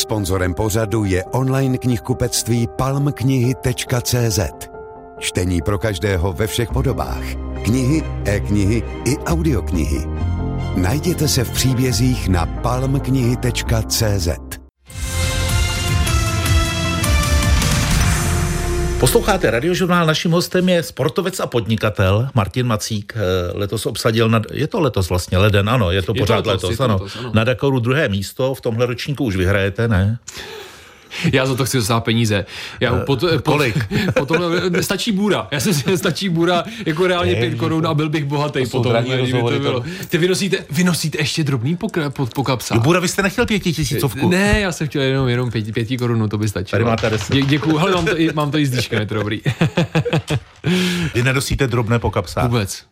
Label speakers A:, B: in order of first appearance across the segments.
A: Sponzorem pořadu je online knihkupectví palmknihy.cz. Čtení pro každého ve všech podobách. Knihy, e-knihy i audioknihy. Najděte se v příbězích na palmknihy.cz.
B: Posloucháte radiožurnál, naším hostem je sportovec a podnikatel Martin Macík. Eh, letos obsadil, na, je to letos vlastně leden, ano, je to je pořád to letos, letos, ano. letos, ano. Na Dakaru druhé místo, v tomhle ročníku už vyhrajete, ne?
C: Já za to chci dostat peníze. Já, uh, pot,
B: kolik?
C: Potom, stačí bůra. Já si myslím, stačí bůra jako reálně pět korun a byl bych bohatý potom. To bylo. Ty vynosíte, vynosíte ještě drobný po, po, po kapsách.
B: Do bůra, vy jste nechtěl pětitisícovku?
C: Ne, já jsem chtěl jenom, jenom pěti, pěti korun, to by stačilo.
B: Tady máte deset.
C: Dě, děkuju, ale mám to, i, mám to i s je to dobrý.
B: Vy nedosíte drobné po kapsách?
C: Vůbec.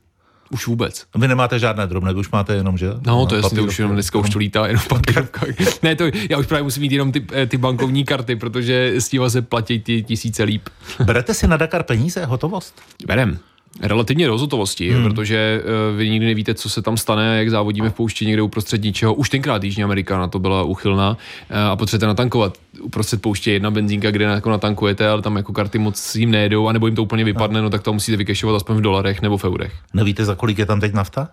C: Už vůbec.
B: Vy nemáte žádné drobné, vy už máte jenom, že?
C: No, to je jasně, už jenom dneska už to lítá jenom papírovka. ne, to, já už právě musím mít jenom ty, eh, ty bankovní karty, protože s tím se platí ty tisíce líp.
B: Berete si na Dakar peníze, hotovost?
C: Berem relativně rozhotovosti, hmm. protože uh, vy nikdy nevíte, co se tam stane, jak závodíme v poušti někde uprostřed ničeho. Už tenkrát Jižní Amerika na to byla uchylná uh, a potřebujete natankovat. Uprostřed pouště jedna benzínka, kde jako natankujete, ale tam jako karty moc jim nejedou, anebo jim to úplně vypadne, no tak to musíte vykešovat aspoň v dolarech nebo v eurech.
B: Nevíte, za kolik je tam teď nafta?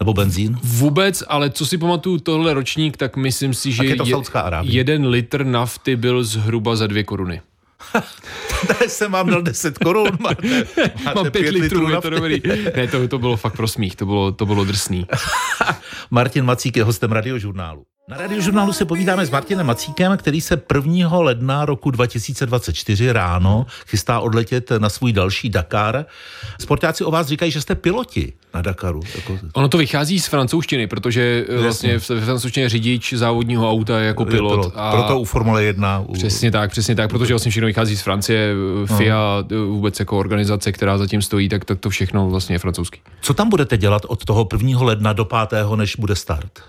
B: Nebo benzín?
C: Vůbec, ale co si pamatuju tohle ročník, tak myslím si, že je
B: to je,
C: jeden litr nafty byl zhruba za dvě koruny.
B: Tady jsem vám dal 10 korun, máte,
C: máte Mám 5, 5 litrů, litrů je to dobrý. Ne, to, to bylo fakt pro smích, to bylo, to bylo drsný.
B: Martin Macík je hostem radiožurnálu. Na radiožurnálu se povídáme s Martinem Macíkem, který se 1. ledna roku 2024 ráno chystá odletět na svůj další Dakar. Sportáci o vás říkají, že jste piloti na Dakaru. Jako...
C: Ono to vychází z francouzštiny, protože eh, vlastně v francouzštině řidič závodního auta je jako pilot. Je pilot.
B: A... Proto u Formule 1.
C: U... Přesně tak, přesně tak, protože vlastně všechno vychází z Francie, eh, FIA no. vůbec jako organizace, která zatím stojí, tak, tak to všechno vlastně je francouzský.
B: Co tam budete dělat od toho 1. ledna do 5. než bude start?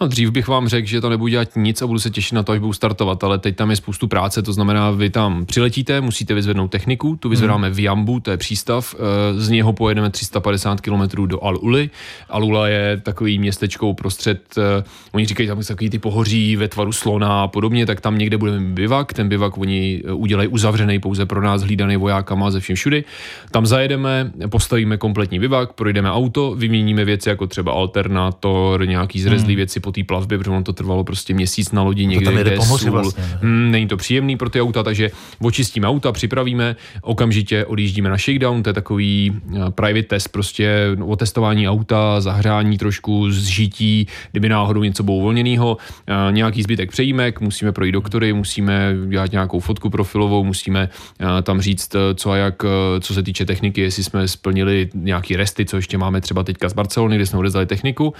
C: No, dřív bych vám řekl, že to nebudu dělat nic a budu se těšit na to, až budu startovat, ale teď tam je spoustu práce, to znamená, vy tam přiletíte, musíte vyzvednout techniku, tu vyzvedáme hmm. v Jambu, to je přístav, eh, z něho pojedeme 350 km do Al-Uli. Al-Ula je takový městečko prostřed, eh, oni říkají tam takový ty pohoří ve tvaru slona a podobně, tak tam někde budeme bivak, ten bivak oni eh, udělají uzavřený pouze pro nás, hlídaný vojákama ze všem všudy. Tam zajedeme, postavíme kompletní bivak, projdeme auto, vyměníme věci jako třeba alternátor, nějaký zrezlý hmm. věci po té plavbě, protože ono to trvalo prostě měsíc na lodi někde, to tam
B: kde sůl. Vlastně,
C: hmm, není to příjemný pro ty auta, takže očistíme auta, připravíme, okamžitě odjíždíme na shakedown, to je takový eh, private test, prostě o testování auta, zahrání trošku, zžití, kdyby náhodou něco bylo uvolněného, eh, nějaký zbytek přejímek, musíme projít doktory, musíme dělat nějakou fotku profilovou, musíme eh, tam říct, co a jak, co se týče techniky, jestli jsme splnili nějaký resty, co ještě máme třeba teďka z Barcelony, kde jsme odezali techniku.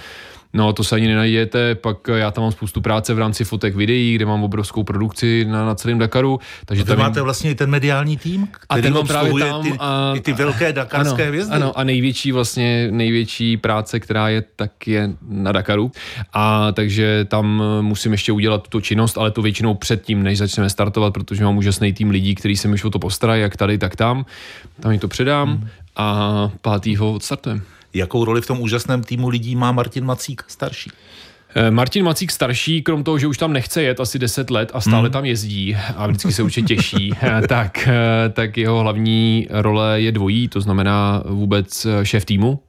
C: No, to se ani nenajdete, pak já tam mám spoustu práce v rámci fotek videí, kde mám obrovskou produkci na, na celém Dakaru.
B: Takže tam máte vlastně i ten mediální tým,
C: který a ten mám právě tam
B: ty,
C: a,
B: i ty velké dakarské
C: ano,
B: hvězdy.
C: Ano, a největší vlastně, největší práce, která je, tak je na Dakaru. A takže tam musím ještě udělat tu činnost, ale to většinou předtím, než začneme startovat, protože mám úžasný tým lidí, kteří se mi už o to postarají, jak tady, tak tam. Tam jim to předám hmm. a pátýho odstartujeme.
B: Jakou roli v tom úžasném týmu lidí má Martin Macík starší?
C: Eh, Martin Macík starší, krom toho, že už tam nechce jet asi 10 let a stále hmm. tam jezdí a vždycky se určitě těší, eh, tak, eh, tak jeho hlavní role je dvojí, to znamená vůbec šéf týmu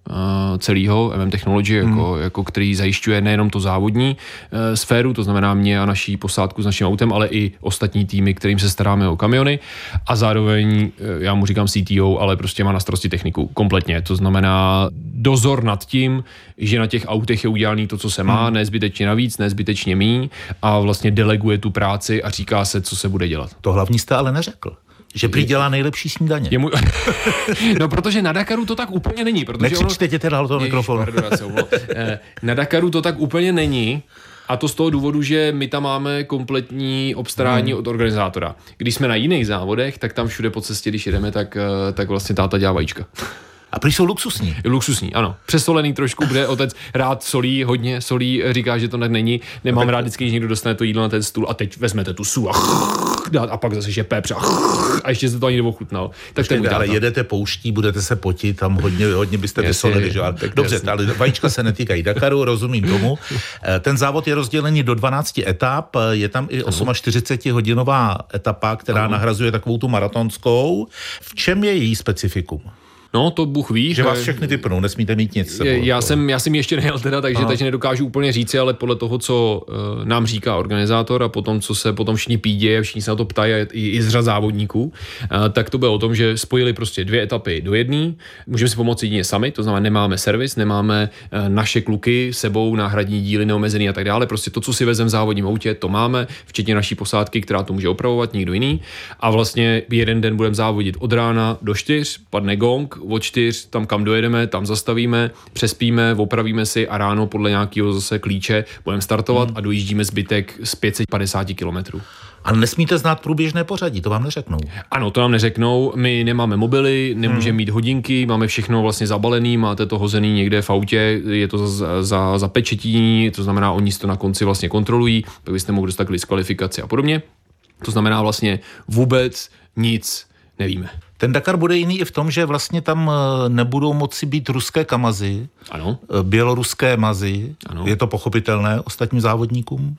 C: celého MM Technology, jako, hmm. jako který zajišťuje nejenom to závodní sféru, to znamená mě a naší posádku s naším autem, ale i ostatní týmy, kterým se staráme o kamiony a zároveň, já mu říkám CTO, ale prostě má na starosti techniku kompletně, to znamená dozor nad tím, že na těch autech je udělané to, co se má, hmm. Nezbytečně navíc, nezbytečně míň a vlastně deleguje tu práci a říká se, co se bude dělat.
B: To hlavní jste ale neřekl že prý dělá nejlepší snídaně. Je mu...
C: no, protože na Dakaru to tak úplně není. Protože
B: Nekřičte ono... tě teda do toho mikrofonu.
C: Eh, na Dakaru to tak úplně není. A to z toho důvodu, že my tam máme kompletní obstarání hmm. od organizátora. Když jsme na jiných závodech, tak tam všude po cestě, když jedeme, tak, eh, tak vlastně táta dělá vajíčka.
B: A prý jsou luxusní.
C: Luxusní, ano. Přesolený trošku, bude otec rád solí, hodně solí, říká, že to tak není. Nemám no, rád vždycky, když někdo dostane to jídlo na ten stůl a teď vezmete tu sůl a, a pak zase že pepř a, a ještě se to ani neochutnal. Tak
B: to ale jedete pouští, budete se potit, tam hodně, hodně byste vysolili. Že? Dobře, jasný. ale vajíčka se netýkají Dakaru, rozumím tomu. Eh, ten závod je rozdělený do 12 etap, je tam i 48 hodinová etapa, která Aha. nahrazuje takovou tu maratonskou. V čem je její specifikum?
C: No, to Bůh ví.
B: Že vás všechny typnou, nesmíte mít nic.
C: Sebou, já, jsem, já jsem ještě nejel teda, takže, takže nedokážu úplně říci, ale podle toho, co uh, nám říká organizátor a potom, co se potom všichni pídě a všichni se na to ptají, i, i z řad závodníků, uh, tak to bylo o tom, že spojili prostě dvě etapy do jedné. Můžeme si pomoci jedině sami, to znamená, nemáme servis, nemáme uh, naše kluky sebou, náhradní díly neomezený a tak dále. Prostě to, co si vezem v závodním autě, to máme, včetně naší posádky, která to může opravovat, nikdo jiný. A vlastně jeden den budeme závodit od rána do čtyř, padne gong, od čtyř, tam kam dojedeme, tam zastavíme, přespíme, opravíme si a ráno podle nějakého zase klíče budeme startovat hmm. a dojíždíme zbytek z 550 kilometrů.
B: A nesmíte znát průběžné pořadí, to vám neřeknou.
C: Ano, to nám neřeknou. My nemáme mobily, nemůžeme hmm. mít hodinky, máme všechno vlastně zabalený, máte to hozený někde v autě, je to za, za, za pečetí, to znamená, oni si to na konci vlastně kontrolují, tak byste mohli dostat diskvalifikaci a podobně. To znamená vlastně vůbec nic nevíme.
B: Ten Dakar bude jiný i v tom, že vlastně tam eh, nebudou moci být ruské kamazy,
C: ano.
B: Eh, běloruské mazy. Ano. Je to pochopitelné ostatním závodníkům?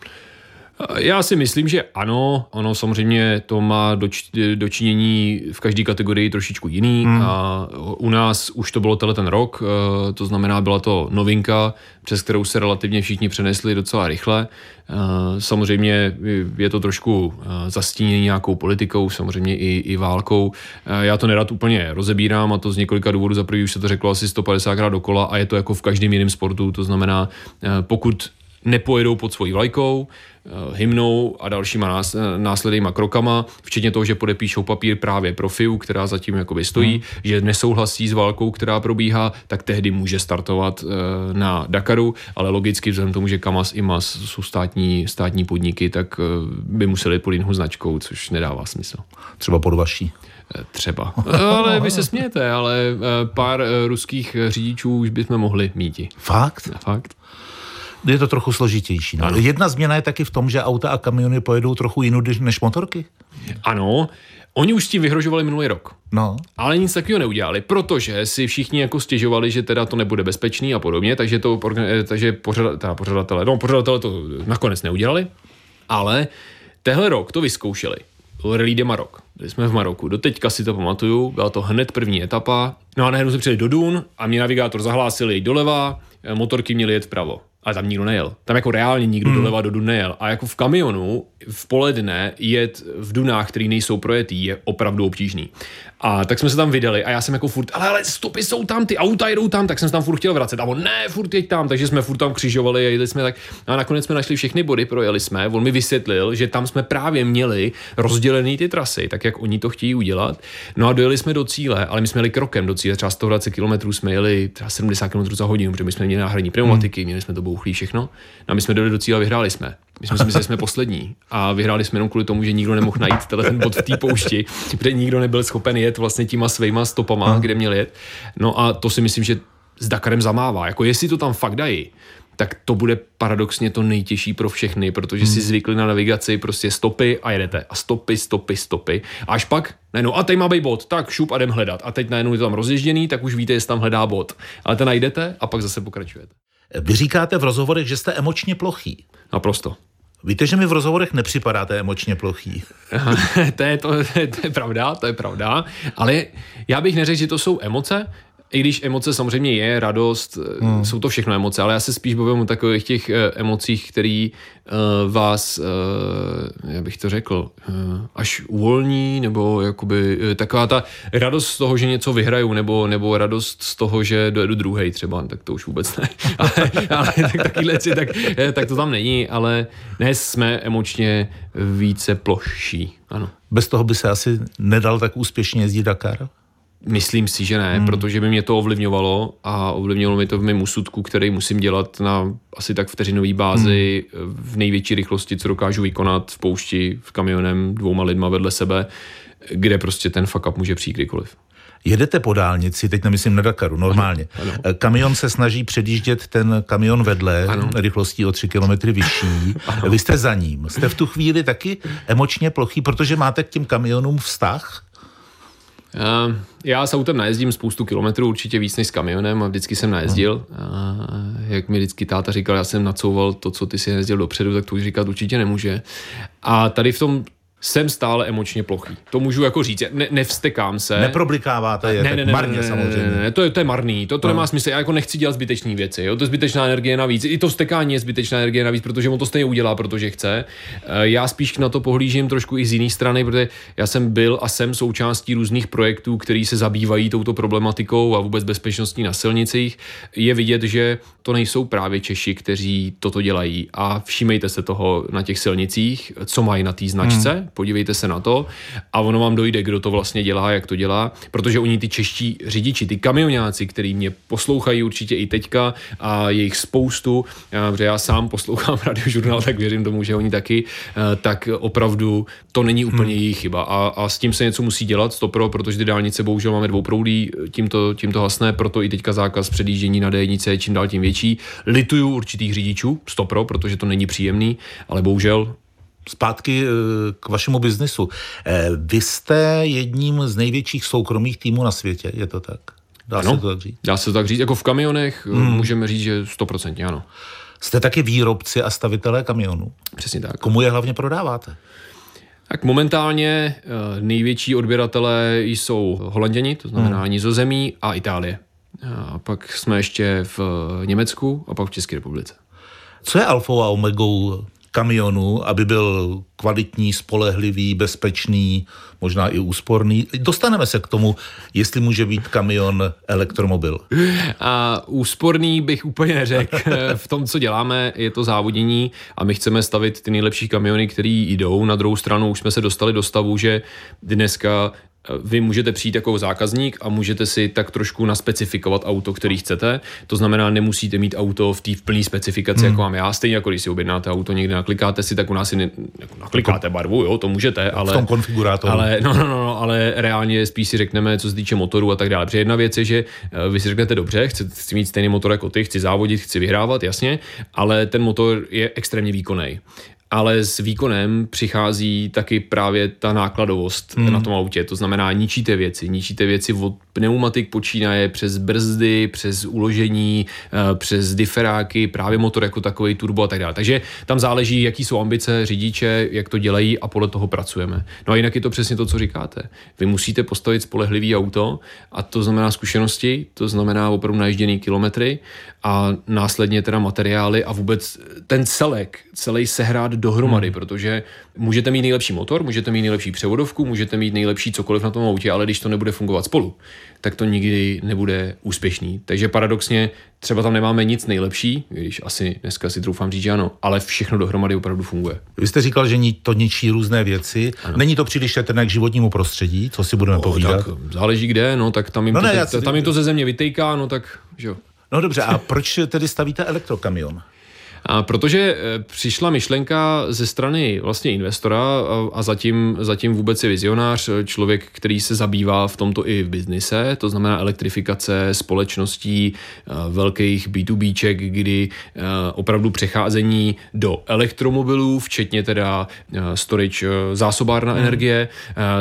C: Já si myslím, že ano. Ono samozřejmě to má doč, dočinění v každé kategorii trošičku jiný. Hmm. A u nás už to bylo tenhle ten rok, eh, to znamená, byla to novinka, přes kterou se relativně všichni přenesli docela rychle. Eh, samozřejmě je to trošku eh, zastíněný nějakou politikou, samozřejmě i, i válkou. Já to nerad úplně rozebírám a to z několika důvodů. Za prvý už se to řeklo asi 150 krát dokola a je to jako v každém jiném sportu. To znamená, pokud nepojedou pod svojí vlajkou, eh, hymnou a dalšíma eh, následnýma krokama, včetně toho, že podepíšou papír právě pro FIU, která zatím jakoby stojí, hmm. že nesouhlasí s válkou, která probíhá, tak tehdy může startovat eh, na Dakaru, ale logicky vzhledem tomu, že Kamas i Mas jsou státní, státní podniky, tak by museli pod jinou značkou, což nedává smysl.
B: Třeba pod vaší.
C: Třeba. ale vy se smějete, ale pár ruských řidičů už bychom mohli mít.
B: Fakt?
C: Fakt
B: je to trochu složitější. No. Jedna změna je taky v tom, že auta a kamiony pojedou trochu jinou než motorky.
C: Ano, Oni už s tím vyhrožovali minulý rok.
B: No.
C: Ale nic takového neudělali, protože si všichni jako stěžovali, že teda to nebude bezpečný a podobně, takže to takže pořada, pořadatelé, no pořadatelé to nakonec neudělali, ale tehle rok to vyzkoušeli. Rally de Marok. Byli jsme v Maroku. Doteďka si to pamatuju, byla to hned první etapa. No a najednou jsme přijeli do Dun a mě navigátor zahlásil jít doleva, motorky měly jet vpravo ale tam nikdo nejel. Tam jako reálně nikdo hmm. doleva do nejel. A jako v kamionu v poledne jet v Dunách, které nejsou projetý, je opravdu obtížný. A tak jsme se tam vydali a já jsem jako furt, ale, ale stopy jsou tam, ty auta jedou tam, tak jsem se tam furt chtěl vracet. A on, ne, furt jeď tam, takže jsme furt tam křižovali a jeli jsme tak. A nakonec jsme našli všechny body, projeli jsme. On mi vysvětlil, že tam jsme právě měli rozdělený ty trasy, tak jak oni to chtějí udělat. No a dojeli jsme do cíle, ale my jsme jeli krokem do cíle, třeba 120 km jsme jeli třeba 70 km za hodinu, protože my jsme měli náhradní pneumatiky, hmm. měli jsme to bouchlí všechno. No a my jsme dojeli do cíle a vyhráli jsme. My jsme si mysleli, že jsme poslední a vyhráli jsme jenom kvůli tomu, že nikdo nemohl najít ten bod v té poušti, protože nikdo nebyl schopen jet vlastně těma svýma stopama, hmm. kde měl jet. No a to si myslím, že s Dakarem zamává. Jako jestli to tam fakt dají, tak to bude paradoxně to nejtěžší pro všechny, protože hmm. si zvykli na navigaci prostě stopy a jedete. A stopy, stopy, stopy. A až pak, no a teď má být bod, tak šup a jdem hledat. A teď najednou je to tam rozježděný, tak už víte, jestli tam hledá bod. Ale ten najdete a pak zase pokračujete.
B: Vy říkáte v rozhovorech, že jste emočně plochý.
C: Naprosto.
B: Víte, že mi v rozhovorech nepřipadáte emočně plochý.
C: to, je, to, to je pravda, to je pravda, ale já bych neřekl, že to jsou emoce, i když emoce samozřejmě je, radost, hmm. jsou to všechno emoce, ale já se spíš bavím o takových těch eh, emocích, které uh, vás, uh, jak bych to řekl, uh, až uvolní, nebo jakoby uh, taková ta radost z toho, že něco vyhraju, nebo, nebo radost z toho, že dojedu druhý třeba, tak to už vůbec ne. ale, ale tak, takovýhle věci, tak, tak to tam není, ale dnes jsme emočně více ploší, ano.
B: Bez toho by se asi nedal tak úspěšně jezdit Dakar?
C: Myslím si, že ne, hmm. protože by mě to ovlivňovalo a ovlivňovalo mi to v mém úsudku, který musím dělat na asi tak vteřinový bázi hmm. v největší rychlosti, co dokážu vykonat v poušti, v kamionem, dvouma lidma vedle sebe, kde prostě ten fuck up může přijít kdykoliv.
B: Jedete po dálnici, teď nemyslím na Dakaru, normálně. Ano, ano. Kamion se snaží předjíždět ten kamion vedle, ano. rychlostí o 3 km vyšší. Ano. Vy jste za ním. Jste v tu chvíli taky emočně plochý, protože máte k těm kamionům vztah?
C: Já s autem najezdím spoustu kilometrů, určitě víc než s kamionem a vždycky jsem najezdil. A jak mi vždycky táta říkal, já jsem nacouval to, co ty si jezdil dopředu, tak to už říkat určitě nemůže. A tady v tom jsem stále emočně plochý. To můžu jako říct. Ne, nevstekám se.
B: Neproblikáváte je, ne, ne, ne, marně ne, ne, samozřejmě. Ne,
C: ne, to, je, to je marný, to, to no. nemá smysl. Já jako nechci dělat zbytečné věci. Jo? To je zbytečná energie navíc. I to stekání je zbytečná energie navíc, protože on to stejně udělá, protože chce. Eh, já spíš na to pohlížím trošku i z jiné strany, protože já jsem byl a jsem součástí různých projektů, které se zabývají touto problematikou a vůbec bezpečností na silnicích. Je vidět, že to nejsou právě Češi, kteří toto dělají. A všímejte se toho na těch silnicích, co mají na té značce. Hmm podívejte se na to a ono vám dojde, kdo to vlastně dělá, jak to dělá, protože oni ty čeští řidiči, ty kamionáci, který mě poslouchají určitě i teďka a je jich spoustu, protože já sám poslouchám radiožurnál, tak věřím tomu, že oni taky, eh, tak opravdu to není úplně hmm. jejich chyba a, a s tím se něco musí dělat, stopro, protože ty dálnice bohužel máme dvouproudí, tímto, tímto hasné, proto i teďka zákaz předjíždění na d je čím dál tím větší. Lituju určitých řidičů, stopro, protože to není příjemný, ale bohužel
B: zpátky eh, k vašemu biznesu. Eh, vy jste jedním z největších soukromých týmů na světě, je to tak?
C: Dá ano, se to tak říct? Dá se to tak říct. Jako v kamionech eh, hmm. můžeme říct, že stoprocentně ano.
B: Jste taky výrobci a stavitelé kamionů.
C: Přesně tak.
B: Komu je hlavně prodáváte?
C: Tak momentálně největší odběratelé jsou Holanděni, to znamená hmm. Nizozemí a Itálie. A pak jsme ještě v Německu a pak v České republice.
B: Co je alfou a omegou kamionu, aby byl kvalitní, spolehlivý, bezpečný, možná i úsporný. Dostaneme se k tomu, jestli může být kamion elektromobil.
C: A úsporný bych úplně neřekl. V tom, co děláme, je to závodění a my chceme stavit ty nejlepší kamiony, které jdou. Na druhou stranu už jsme se dostali do stavu, že dneska vy můžete přijít jako zákazník a můžete si tak trošku naspecifikovat auto, který chcete. To znamená, nemusíte mít auto v té plné specifikaci, hmm. jako mám já. Stejně jako když si objednáte auto někde, naklikáte si, tak u nás si ne, jako naklikáte barvu, jo, to můžete, ale...
B: V tom konfigurátoru.
C: Ale, no, no, no, ale reálně spíš si řekneme, co se týče motoru a tak dále. Protože jedna věc je, že eh, vy si řeknete, dobře, chci, chci mít stejný motor jako ty, chci závodit, chci vyhrávat, jasně, ale ten motor je extrémně výkonný ale s výkonem přichází taky právě ta nákladovost hmm. na tom autě. To znamená, ničíte věci. Ničíte věci od pneumatik počínaje přes brzdy, přes uložení, eh, přes diferáky, právě motor jako takový, turbo a tak dále. Takže tam záleží, jaký jsou ambice řidiče, jak to dělají a podle toho pracujeme. No a jinak je to přesně to, co říkáte. Vy musíte postavit spolehlivý auto a to znamená zkušenosti, to znamená opravdu najížděný kilometry a následně teda materiály a vůbec ten celek, celý sehrát dohromady, hmm. protože můžete mít nejlepší motor, můžete mít nejlepší převodovku, můžete mít nejlepší cokoliv na tom autě, ale když to nebude fungovat spolu, tak to nikdy nebude úspěšný. Takže paradoxně třeba tam nemáme nic nejlepší, když asi dneska si troufám říct, že ano, ale všechno dohromady opravdu funguje.
B: Vy jste říkal, že to ničí různé věci. Ano. Není to příliš šetrné k životnímu prostředí, co si budeme no, povídat?
C: Tak záleží kde, no tak tam jim, no to, ne, tam jim to ze země vytejká, no tak, že jo.
B: No dobře, a proč tedy stavíte elektrokamion?
C: A protože eh, přišla myšlenka ze strany vlastně investora a zatím, zatím vůbec je vizionář, člověk, který se zabývá v tomto i v biznise, to znamená elektrifikace společností eh, velkých B2Bček, kdy eh, opravdu přecházení do elektromobilů, včetně teda storage zásobárna hmm. energie,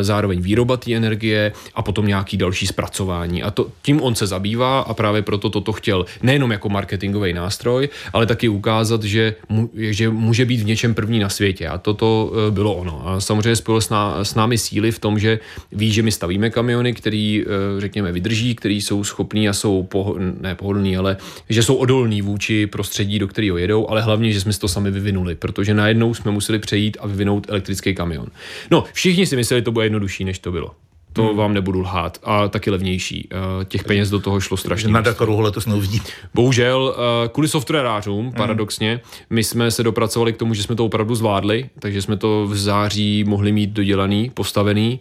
C: zároveň výroba té energie a potom nějaký další zpracování. A to, tím on se zabývá a právě proto toto chtěl nejenom jako marketingový nástroj, ale taky ukázat, ukázat, že, že může být v něčem první na světě. A toto e, bylo ono. A samozřejmě spojil s, ná, s námi síly v tom, že ví, že my stavíme kamiony, který, e, řekněme, vydrží, který jsou schopní a jsou poho, ne pohodlní, ale že jsou odolní vůči prostředí, do kterého jedou, ale hlavně, že jsme to sami vyvinuli, protože najednou jsme museli přejít a vyvinout elektrický kamion. No, všichni si mysleli, že to bude jednodušší, než to bylo. To hmm. vám nebudu lhát. A taky levnější. Eh, těch peněz do toho šlo strašně.
B: Na Dakaru letos neuvidí.
C: Bohužel, eh, kvůli softwarářům, hmm. paradoxně, my jsme se dopracovali k tomu, že jsme to opravdu zvládli, takže jsme to v září mohli mít dodělaný, postavený,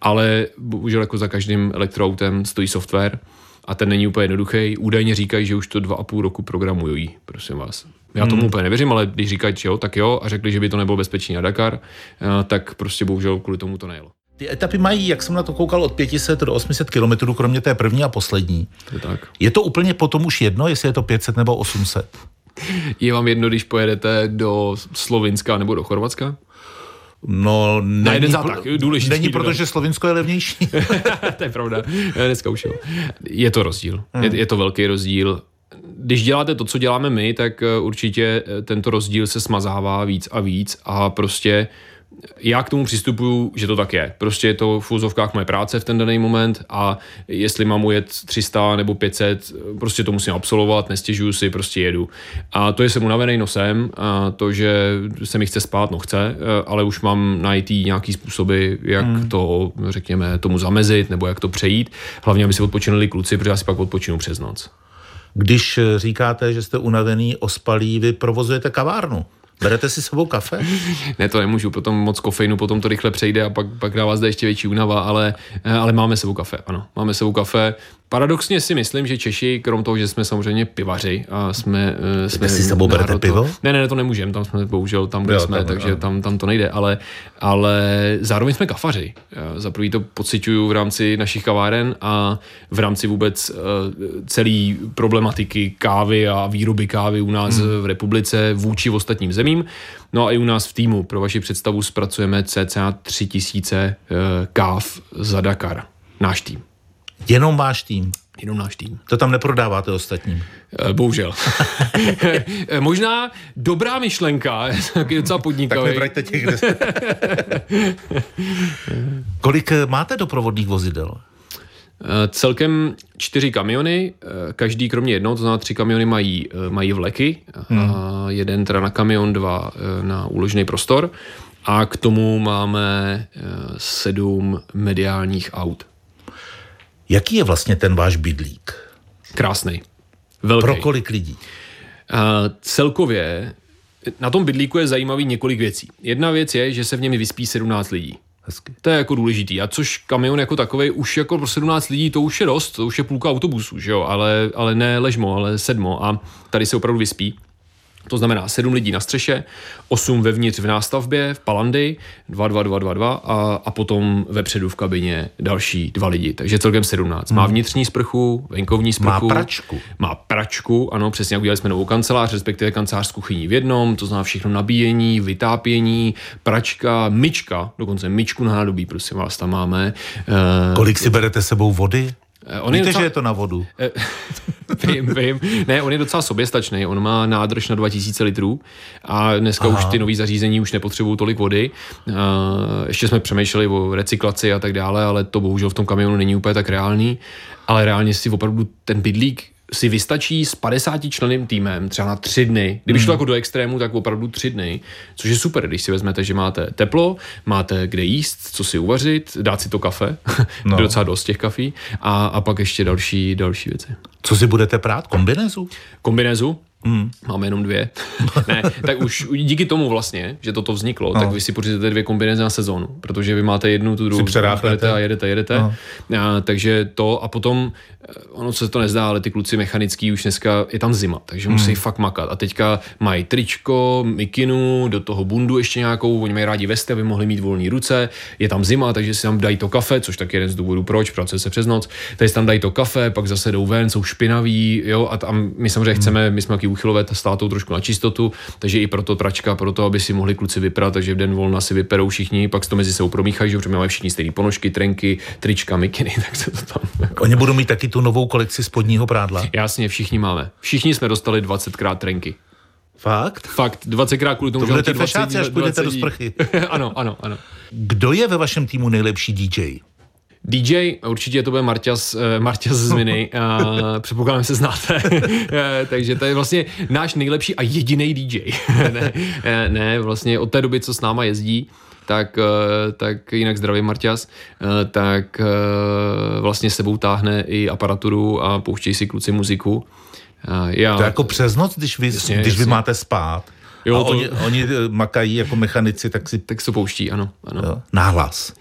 C: ale bohužel jako za každým elektroautem stojí software a ten není úplně jednoduchý. Údajně říkají, že už to dva a půl roku programují, prosím vás. Já tomu hmm. úplně nevěřím, ale když říkají, že jo, tak jo, a řekli, že by to nebylo bezpečný na Dakar, eh, tak prostě bohužel kvůli tomu to nejelo.
B: Ty etapy mají, jak jsem na to koukal, od 500 do 800 kilometrů, kromě té první a poslední.
C: To je tak.
B: Je to úplně potom už jedno, jestli je to 500 nebo 800?
C: Je vám jedno, když pojedete do Slovinska nebo do Chorvatska?
B: No, není,
C: jeden zátak, důležitý
B: Není,
C: dodat.
B: protože Slovinsko je levnější.
C: to je pravda. Dneska už jo. Je to rozdíl. Je, je to velký rozdíl. Když děláte to, co děláme my, tak eh, určitě eh, tento rozdíl se smazává víc a víc a prostě já k tomu přistupuju, že to tak je. Prostě je to v úzovkách moje práce v ten daný moment a jestli mám ujet 300 nebo 500, prostě to musím absolvovat, nestěžuju si, prostě jedu. A to, že jsem unavený nosem, a to, že se mi chce spát, no chce, ale už mám najít nějaký způsoby, jak hmm. to, řekněme, tomu zamezit nebo jak to přejít. Hlavně, aby si odpočinuli kluci, protože já si pak odpočinu přes noc.
B: Když eh, říkáte, že jste unavený, ospalý, vy provozujete kavárnu. Berete si sebou kafe?
C: Ne, to nemůžu, potom moc kofeinu, potom to rychle přejde a pak, pak dává zde ještě větší únava, ale, eh, ale máme sebou kafe, ano. Máme sebou kafe. Paradoxně si myslím, že Češi, krom toho, že jsme samozřejmě pivaři a jsme... eh, jsme
B: si sebou berete pivo?
C: Ne, ne, to nemůžeme, tam jsme bohužel tam, kde
B: Jo,
C: jsme,
B: tam,
C: takže
B: jo.
C: tam, tam to nejde, ale, ale zároveň jsme kafaři. Já Za prvý to pocituju v rámci našich kaváren a v rámci vůbec uh, celé problematiky kávy a výroby kávy u nás hmm. v republice vůči ostatním zemím. No a i u nás v týmu, pro vaši představu, zpracujeme cca 3000 uh, káv za Dakar. Náš tým.
B: Jenom váš tým.
C: Jenom náš tým.
B: To tam neprodáváte ostatním.
C: Eh, Bohužel. Eh, Možná dobrá myšlenka, taky docela
B: Tak
C: podnikavý.
B: nebraťte těch. Kolik eh, máte doprovodných vozidel?
C: Celkem čtyři kamiony, každý kromě jednoho, to znamená tři kamiony mají, mají vleky, a jeden teda na kamion, dva na úložný prostor a k tomu máme sedm mediálních aut.
B: Jaký je vlastně ten váš bydlík?
C: Krásný. Velký.
B: Pro kolik lidí?
C: A celkově na tom bydlíku je zajímavý několik věcí. Jedna věc je, že se v něm vyspí 17 lidí.
B: Hezky.
C: To je jako důležitý. A což kamion jako takový už jako pro 17 lidí, to už je dost, to už je půlka autobusu, že jo? Ale, ale ne ležmo, ale sedmo. A tady se opravdu vyspí. To znamená sedm lidí na střeše, osm vevnitř v nástavbě, v palandy, dva, dva, dva, dva, dva a, a potom vepředu v kabině další dva lidi. Takže celkem 17. Má vnitřní sprchu, venkovní sprchu.
B: pračku.
C: Má pračku, ano, přesně jak udělali jsme novou kancelář, respektive kancelář s kuchyní v jednom, to znamená všechno nabíjení, vytápění, pračka, myčka, dokonce myčku na nádobí, prosím vás, tam máme. Uh,
B: Kolik si berete sebou vody?
C: On je
B: Víte,
C: docela-
B: že je to na vodu?
C: vím, vím. Ne, on je docela soběstačný, on má nádrž na 2000 litrů a dneska Aha. už ty nové zařízení už nepotřebují tolik vody. Uh, ještě jsme přemýšleli o recyklaci a tak dále, ale to bohužel v tom kamionu není úplně tak reálný. Ale reálně si opravdu ten bydlík si vystačí s 50 členným týmem třeba na tři dny. Kdyby šlo jako do extrému, tak opravdu tři dny, což je super, když si vezmete, že máte teplo, máte kde jíst, co si uvařit, dát si to kafe, no. docela dost těch kafí a, a pak ještě další, další věci.
B: Co si budete prát? Kombinézu?
C: Kombinézu, Hmm. Máme jenom dvě. ne, tak už díky tomu vlastně, že toto vzniklo, no. tak vy si pořídíte dvě kombinézy na sezónu, protože vy máte jednu, tu druhou, jedete a jedete, jedete. No. A, takže to a potom, eh, ono se to nezdá, ale ty kluci mechanický už dneska je tam zima, takže hmm. musí fakt makat. A teďka mají tričko, mikinu, do toho bundu ještě nějakou, oni mají rádi vesty, aby mohli mít volné ruce, je tam zima, takže si tam dají to kafe, což tak je jeden z důvodů, proč, pracuje se přes noc, takže si tam dají to kafe, pak zase jdou ven, jsou špinaví, jo, a tam my samozřejmě hmm. chceme, my jsme taky uchylové státou trošku na čistotu, takže i proto pračka, proto, aby si mohli kluci vyprat, takže v den volna si vyperou všichni, pak to mezi sebou promíchají, že protože máme všichni stejné ponožky, trenky, trička, mikiny, tak se to tam jako...
B: Oni budou mít taky tu novou kolekci spodního prádla.
C: Jasně, všichni máme. Všichni jsme dostali 20krát trenky.
B: Fakt?
C: Fakt, 20krát kvůli tomu,
B: To
C: že
B: budete
C: ti 20
B: fešáci, až půjdete do
C: 20
B: sprchy.
C: ano, ano, ano.
B: Kdo je ve vašem týmu nejlepší DJ?
C: DJ, určitě to bude Marťas, eh, Marťas z Miny, předpokládám, že se znáte, Eh, takže to je vlastně náš nejlepší a jediný DJ. ne, eh, ne, vlastně od té doby, co s náma jezdí, tak, tak jinak zdravý Marťas, tak vlastně sebou táhne i aparaturu a pouštějí si kluci muziku. Já,
B: To je jako přes noc, když vy,
C: Jasně,
B: když vy
C: jasně.
B: máte spát.
C: Jo,
B: a
C: to-
B: oni, oni eh, makají jako mechanici, tak si
C: tak se pouští, ano. ano.
B: jo, náhlas.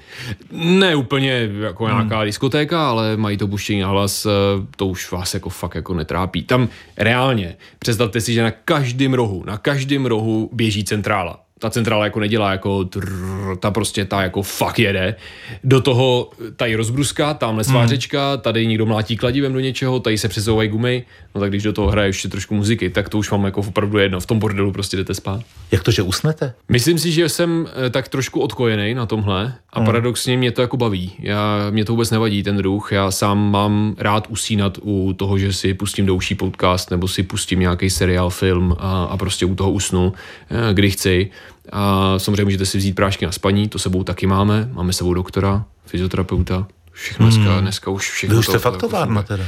C: Ne úplně jako nějaká diskotéka, ale mají to puštění na hlas, eh, to už vás jako fakt jako netrápí. Tam reálně, představte si, že na každém rohu, na každém rohu běží centrála. Ta centrála jako nedělá jako trrr, ta prostě ta jako fakt jede. Do toho tady rozbruska, tamhle svářečka, tady někdo mlátí kladivem do něčeho, tady se přesouvají gumy, no tak když do toho hraje ještě trošku muziky, tak to už mám jako opravdu jedno. V tom bordelu prostě jdete spát.
B: Jak to, že usnete?
C: Myslím si, že jsem eh, tak trošku odkojený na tomhle a paradoxně mě to jako baví. Já, mě to vůbec nevadí, ten druh. Já sám mám rád usínat u toho, že si pustím douší podcast nebo si pustím nějaký seriál, film a, a prostě u toho usnu, eh, kdy chci. A samozřejmě můžete si vzít prášky na spaní, to sebou taky máme. Máme sebou doktora, fyzioterapeuta, všechno dneska, dneska už všechno.
B: Vy už
C: to-
B: jste fakt továrna
C: funguje.
B: teda.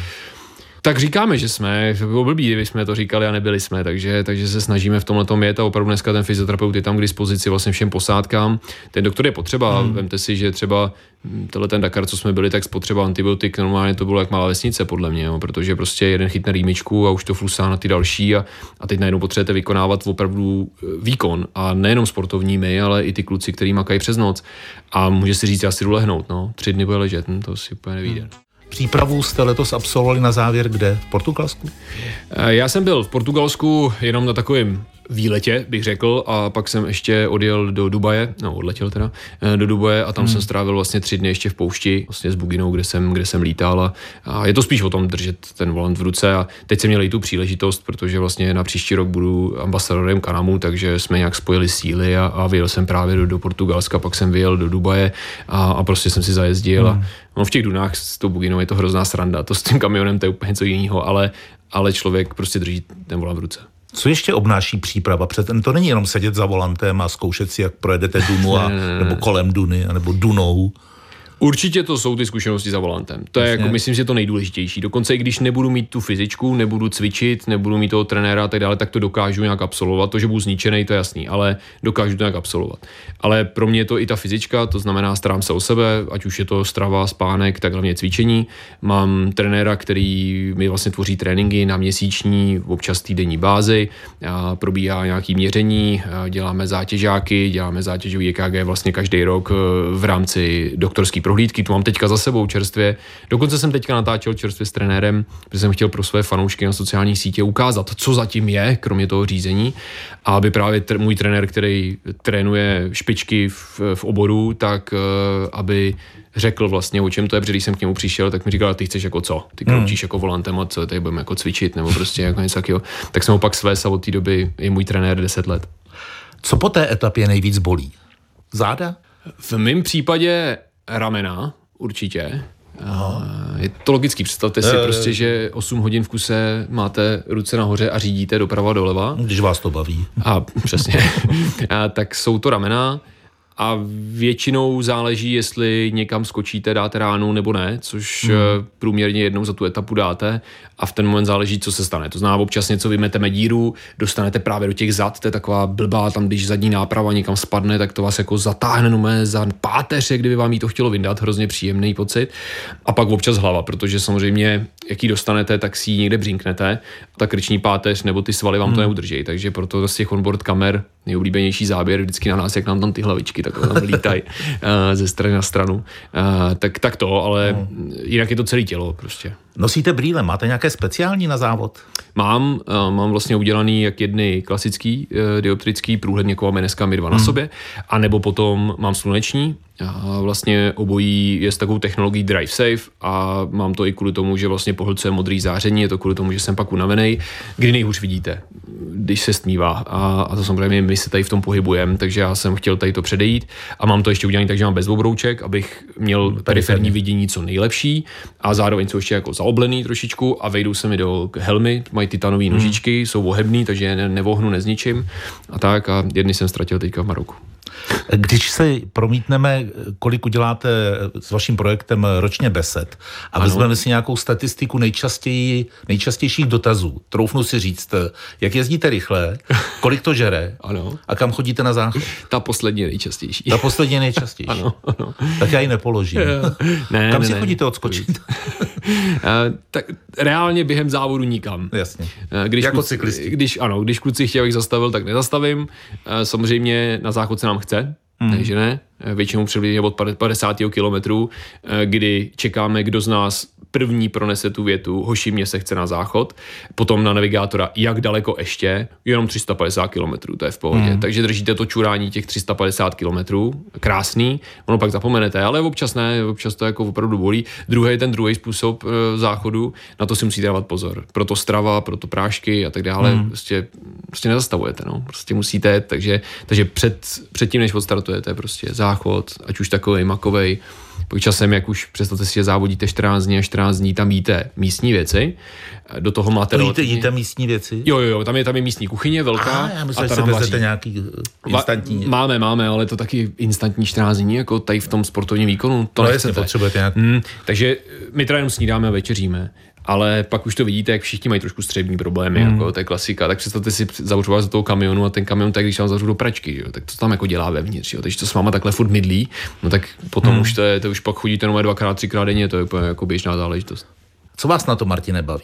C: Tak říkáme, že jsme, že by bylo blbý, kdyby jsme to říkali a nebyli jsme, takže, takže se snažíme v tomhle tom jet a opravdu dneska ten fyzioterapeut je tam k dispozici vlastně všem posádkám. Ten doktor je potřeba, hmm. vemte si, že třeba tenhle ten Dakar, co jsme byli, tak spotřeba antibiotik normálně to bylo jak malá vesnice podle mě, jo, protože prostě jeden chytne rýmičku a už to flusá na ty další a, a teď najednou potřebujete vykonávat opravdu eh, výkon a nejenom sportovní my, ale i ty kluci, který makají přes noc a může si říct, já si jdu lehnout, no, tři dny bude ležet, hm, to si úplně nevíde.
B: Přípravu jste letos absolvovali na závěr kde? V Portugalsku?
C: Eh, Já jsem byl v Portugalsku jenom na takovém výletě, bych řekl, a pak jsem ještě odjel do Dubaje, no odletěl teda, eh, do Dubaje a tam hmm. jsem strávil vlastně tři dny ještě v poušti, vlastně s Buginou, kde jsem, kde jsem lítal a, a je to spíš o tom držet ten volant v ruce a teď jsem měl i tu příležitost, protože vlastně na příští rok budu ambasadorem Kanamu, takže jsme nějak spojili síly a, a vyjel jsem právě do, do Portugalska, pak jsem vyjel do Dubaje a, a prostě jsem si zajezdil a no, v těch dunách s tou Buginou je to hrozná sranda, to s tím kamionem to je úplně něco jiného, ale, ale člověk prostě drží ten volant v ruce.
B: Co ještě obnáší příprava? Před, to není jenom sedět za volantem a zkoušet si, jak projedete Dunu, a, nebo kolem Duny, nebo Dunou.
C: Určitě to jsou ty zkušenosti za volantem. To je jako, myslím, že to nejdůležitější. Dokonce i když nebudu mít tu fyzičku, nebudu cvičit, nebudu mít toho trenéra a tak dále, tak to dokážu nějak absolvovat. To, že budu zničený, to je jasný, ale dokážu to nějak absolvovat. Ale pro mě je to i ta fyzička, to znamená starám se o sebe, ať už je to strava, spánek, tak hlavně cvičení. Mám trenéra, který mi vlastně tvoří tréninky na měsíční, občas týdenní bázi, a probíhá nějaký měření, děláme zátěžáky, děláme zátěžový EKG vlastně každý rok eh, v rámci doktorské prohlídky, tu mám teďka za sebou čerstvě. Dokonce jsem teďka natáčel čerstvě s trenérem, protože jsem chtěl pro své fanoušky na sociálních sítě ukázat, co zatím je, kromě toho řízení, a aby právě tr- můj trenér, který trénuje špičky v, v oboru, tak eh, aby řekl vlastně, o čem to je, protože když jsem k němu přišel, tak mi říkal, ty chceš jako co? Ty kroučíš jako volantem a co, tady budeme jako cvičit, nebo prostě jako něco takového. Tak jsem ho pak svést a od té doby je můj trenér 10 let.
B: Co po té etapě nejvíc bolí? Záda?
C: V mém případě ramena, určitě. A Je to logický, představte si prostě, že 8 hodin v kuse máte ruce nahoře a řídíte doprava doleva.
B: Když vás to baví.
C: A přesně. a, tak jsou to ramena a většinou záleží, jestli někam skočíte, dáte ránu nebo ne, což hmm. průměrně jednou za tu etapu dáte a v ten moment záleží, co se stane. To znamená, občas něco vymeteme díru, dostanete právě do těch zad, to je taková blbá, tam když zadní náprava někam spadne, tak to vás jako zatáhne no za páteře, kdyby vám jí to chtělo vyndat, hrozně příjemný pocit. A pak občas hlava, protože samozřejmě, jaký dostanete, tak si ji někde břínknete, ta krční páteř nebo ty svaly vám to neudrží, takže proto z těch onboard kamer nejoblíbenější záběr vždycky na nás, jak nám tam ty hlavičky takhle tam lítají uh, ze strany na stranu. Uh, tak, tak to, ale jinak je to celé tělo prostě.
B: Nosíte brýle, máte nějaké speciální na závod?
C: Mám, uh, mám vlastně udělaný jak jedny klasický dioptrický průhledně kovameneska my dva na sobě, a nebo potom mám sluneční, a vlastně obojí je s takovou technologií Drive Safe a mám to i kvůli tomu, že vlastně pohlcuje modrý záření, je to kvůli tomu, že jsem pak unavený, kdy nejhůř vidíte, když se stmívá. A, a to samozřejmě my se tady v tom pohybujeme, takže já jsem chtěl tady to předejít. A mám to ještě udělané tak, že mám bez obrouček, abych měl periferní vidění co nejlepší. A zároveň jsou ještě jako zaoblený trošičku a vejdou se mi do helmy, mají titanové nožičky, jsou ohebný, takže je ne, nevohnu, nezničím. A tak a jedny jsem ztratil teďka v Maroku.
B: Když se promítneme, kolik uděláte s vaším projektem ročně besed a vezmeme si nějakou statistiku nejčastěji, nejčastějších dotazů, troufnu si říct, jak jezdíte rychle, kolik to žere
C: Ano.
B: a kam chodíte na záchod.
C: Ta poslední nejčastější.
B: Ta poslední nejčastější.
C: Ano, ano.
B: Tak já ji nepoložím.
C: Ne,
B: Kam
C: ne,
B: si
C: ne.
B: chodíte odskočit?
C: Eh, tak reálně během závodu nikam.
B: Jasně.
C: Eh, Když
B: Jako
C: kluci-
B: cyklisti.
C: Když, ano, když kluci chtějí, abych zastavil, tak nezastavím. Eh, Samozřejmě na záchod se nám chce, hmm. takže ne. Většinou přibližně od 50 kilometrů, kdy čekáme, kdo z nás první pronese tu větu, hoši mě se chce na záchod, potom na navigátora, jak daleko ještě, jenom 350 km, to je v pohodě. Hmm. Takže držíte to čurání těch 350 km, krásný, ono pak zapomenete, ale občas ne, občas to jako opravdu bolí. Druhý ten druhý způsob e, záchodu, na to si musíte dávat pozor. Proto strava, proto prášky a tak dále, hmm. prostě, prostě nezastavujete, no. Prostě musíte, takže, takže před, před tím, než odstartujete, prostě záchod, ať už takovej makovej, pak časem, jak už představte si, že závodíte 14 dní a 14 dní, tam jíte místní věci, do toho máte...
B: To jíte, jíte místní věci?
C: Jo, jo, jo, tam je, tam je místní kuchyně velká.
B: A, já myslím, a že si vezete nějaký instantní...
C: Máme, máme, ale to taky instantní 14 dní, jako tady v tom sportovním výkonu. To
B: no jasně, potřebujete nějak... Hmm,
C: takže my teda jenom snídáme a večeříme ale pak už to vidíte, jak všichni mají trošku střevní problémy, mm. jako to je klasika. Tak představte si zavřu vás do toho kamionu a ten kamion, tak když vám zavřu do pračky, jo, tak to tam jako dělá vevnitř. Jo. Takže to s váma takhle furt mydlí, no tak potom mm. už to, je, to už pak chodíte jenom dvakrát, třikrát denně, to je úplně jako běžná záležitost.
B: Co vás na to, Martine, baví?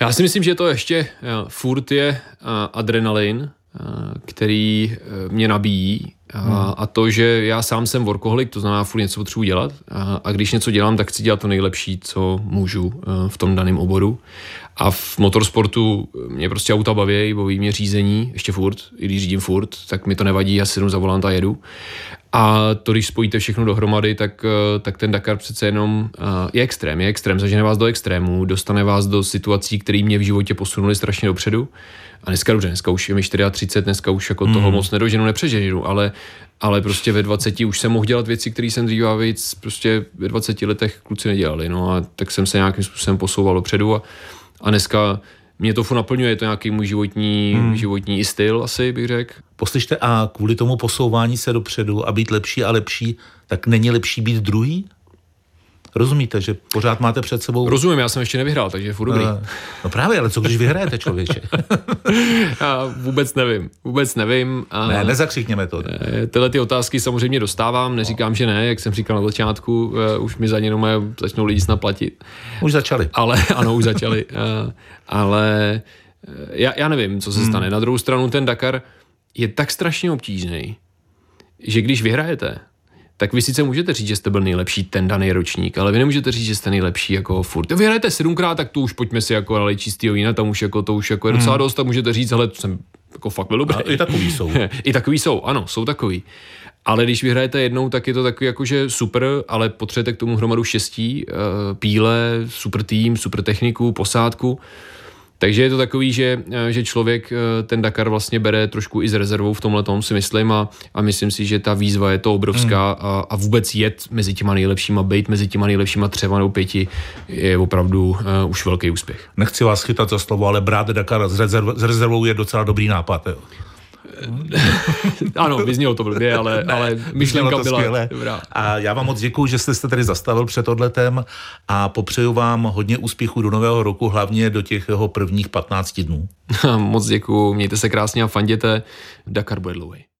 C: Já si myslím, že to ještě jo, furt je uh, adrenalin, který uh, mě nabíjí a, hmm. a to, že já sám jsem workoholik, to znamená, furt něco potřebuji dělat a, a když něco dělám, tak chci dělat to nejlepší, co můžu uh, v tom daném oboru. A v motorsportu mě prostě auta baví, baví mě řízení, ještě furt, i když řídím furt, tak mi to nevadí, já si jenom za volant a jedu. A to, když spojíte všechno dohromady, tak, eh, tak ten Dakar přece jenom je extrém, je extrém, zažene vás do extrému, dostane vás do situací, které mě v životě posunuly strašně dopředu. A dneska dobře, dneska už je mi 34, dneska už jako toho mm. moc nedoženu, nepřeženu, ale, ale prostě ve 20 už jsem mohl dělat věci, které jsem dříve víc prostě ve 20 letech kluci nedělali. No a tak jsem se nějakým způsobem posouval dopředu a, a dneska mě to furt naplňuje, je to nějaký můj životní, hmm. životní styl asi, bych řekl.
B: Poslyšte, a kvůli tomu posouvání se dopředu a být lepší a lepší, tak není lepší být druhý? Rozumíte, že pořád máte před sebou...
C: Rozumím, já jsem ještě nevyhrál, takže je furt dobrý. Uh,
B: no právě, ale co když vyhrajete, člověče?
C: já vůbec nevím, vůbec nevím.
B: A ne, nezakřikněme to.
C: Eh, tyhle ty otázky samozřejmě dostávám, neříkám, že ne, jak jsem říkal na začátku, uh, už mi za ně začnou lidi snad platit.
B: Už začali.
C: Ale, ano, už začali. Ale já, já nevím, co se hmm. stane. Na druhou stranu ten Dakar je tak strašně obtížný, že když vyhrajete, tak vy sice můžete říct, že jste byl nejlepší ten daný ročník, ale vy nemůžete říct, že jste nejlepší jako furt. Vy hrajete sedmkrát, tak to už pojďme si jako nalej čistýho vína, tam už jako to už jako je docela hmm. dost, tak můžete říct, ale to jsem jako fakt byl dobrý. A
B: I takový jsou.
C: I takový jsou, ano, jsou takový. Ale když vyhrajete jednou, tak je to takový jakože super, ale potřebujete k tomu hromadu štěstí, eh, píle, super tým, super techniku, posádku. Takže je to takový, že, eh, že člověk eh, ten Dakar vlastně bere trošku i s rezervou v tomhle tom si myslím a, a myslím si, že ta výzva je to obrovská hmm. a, a vůbec jet mezi těma nejlepšíma, být mezi těma nejlepšíma třema nebo pěti je opravdu uh, už velký úspěch.
B: Nechci vás chytat za slovo, ale brát Dakar s, rezerv, s rezervou je docela dobrý nápad. Jo.
C: Ano, vyznělo to blbě, ale, ne, ale myšlenka byla skvěle. dobrá.
B: A já vám moc děkuji, že jste se tady zastavil před odletem a popřeju vám hodně úspěchů do nového roku, hlavně do těch jeho prvních 15 dnů.
C: moc děkuji, mějte se krásně a fanděte. Dakar bude dlouhý.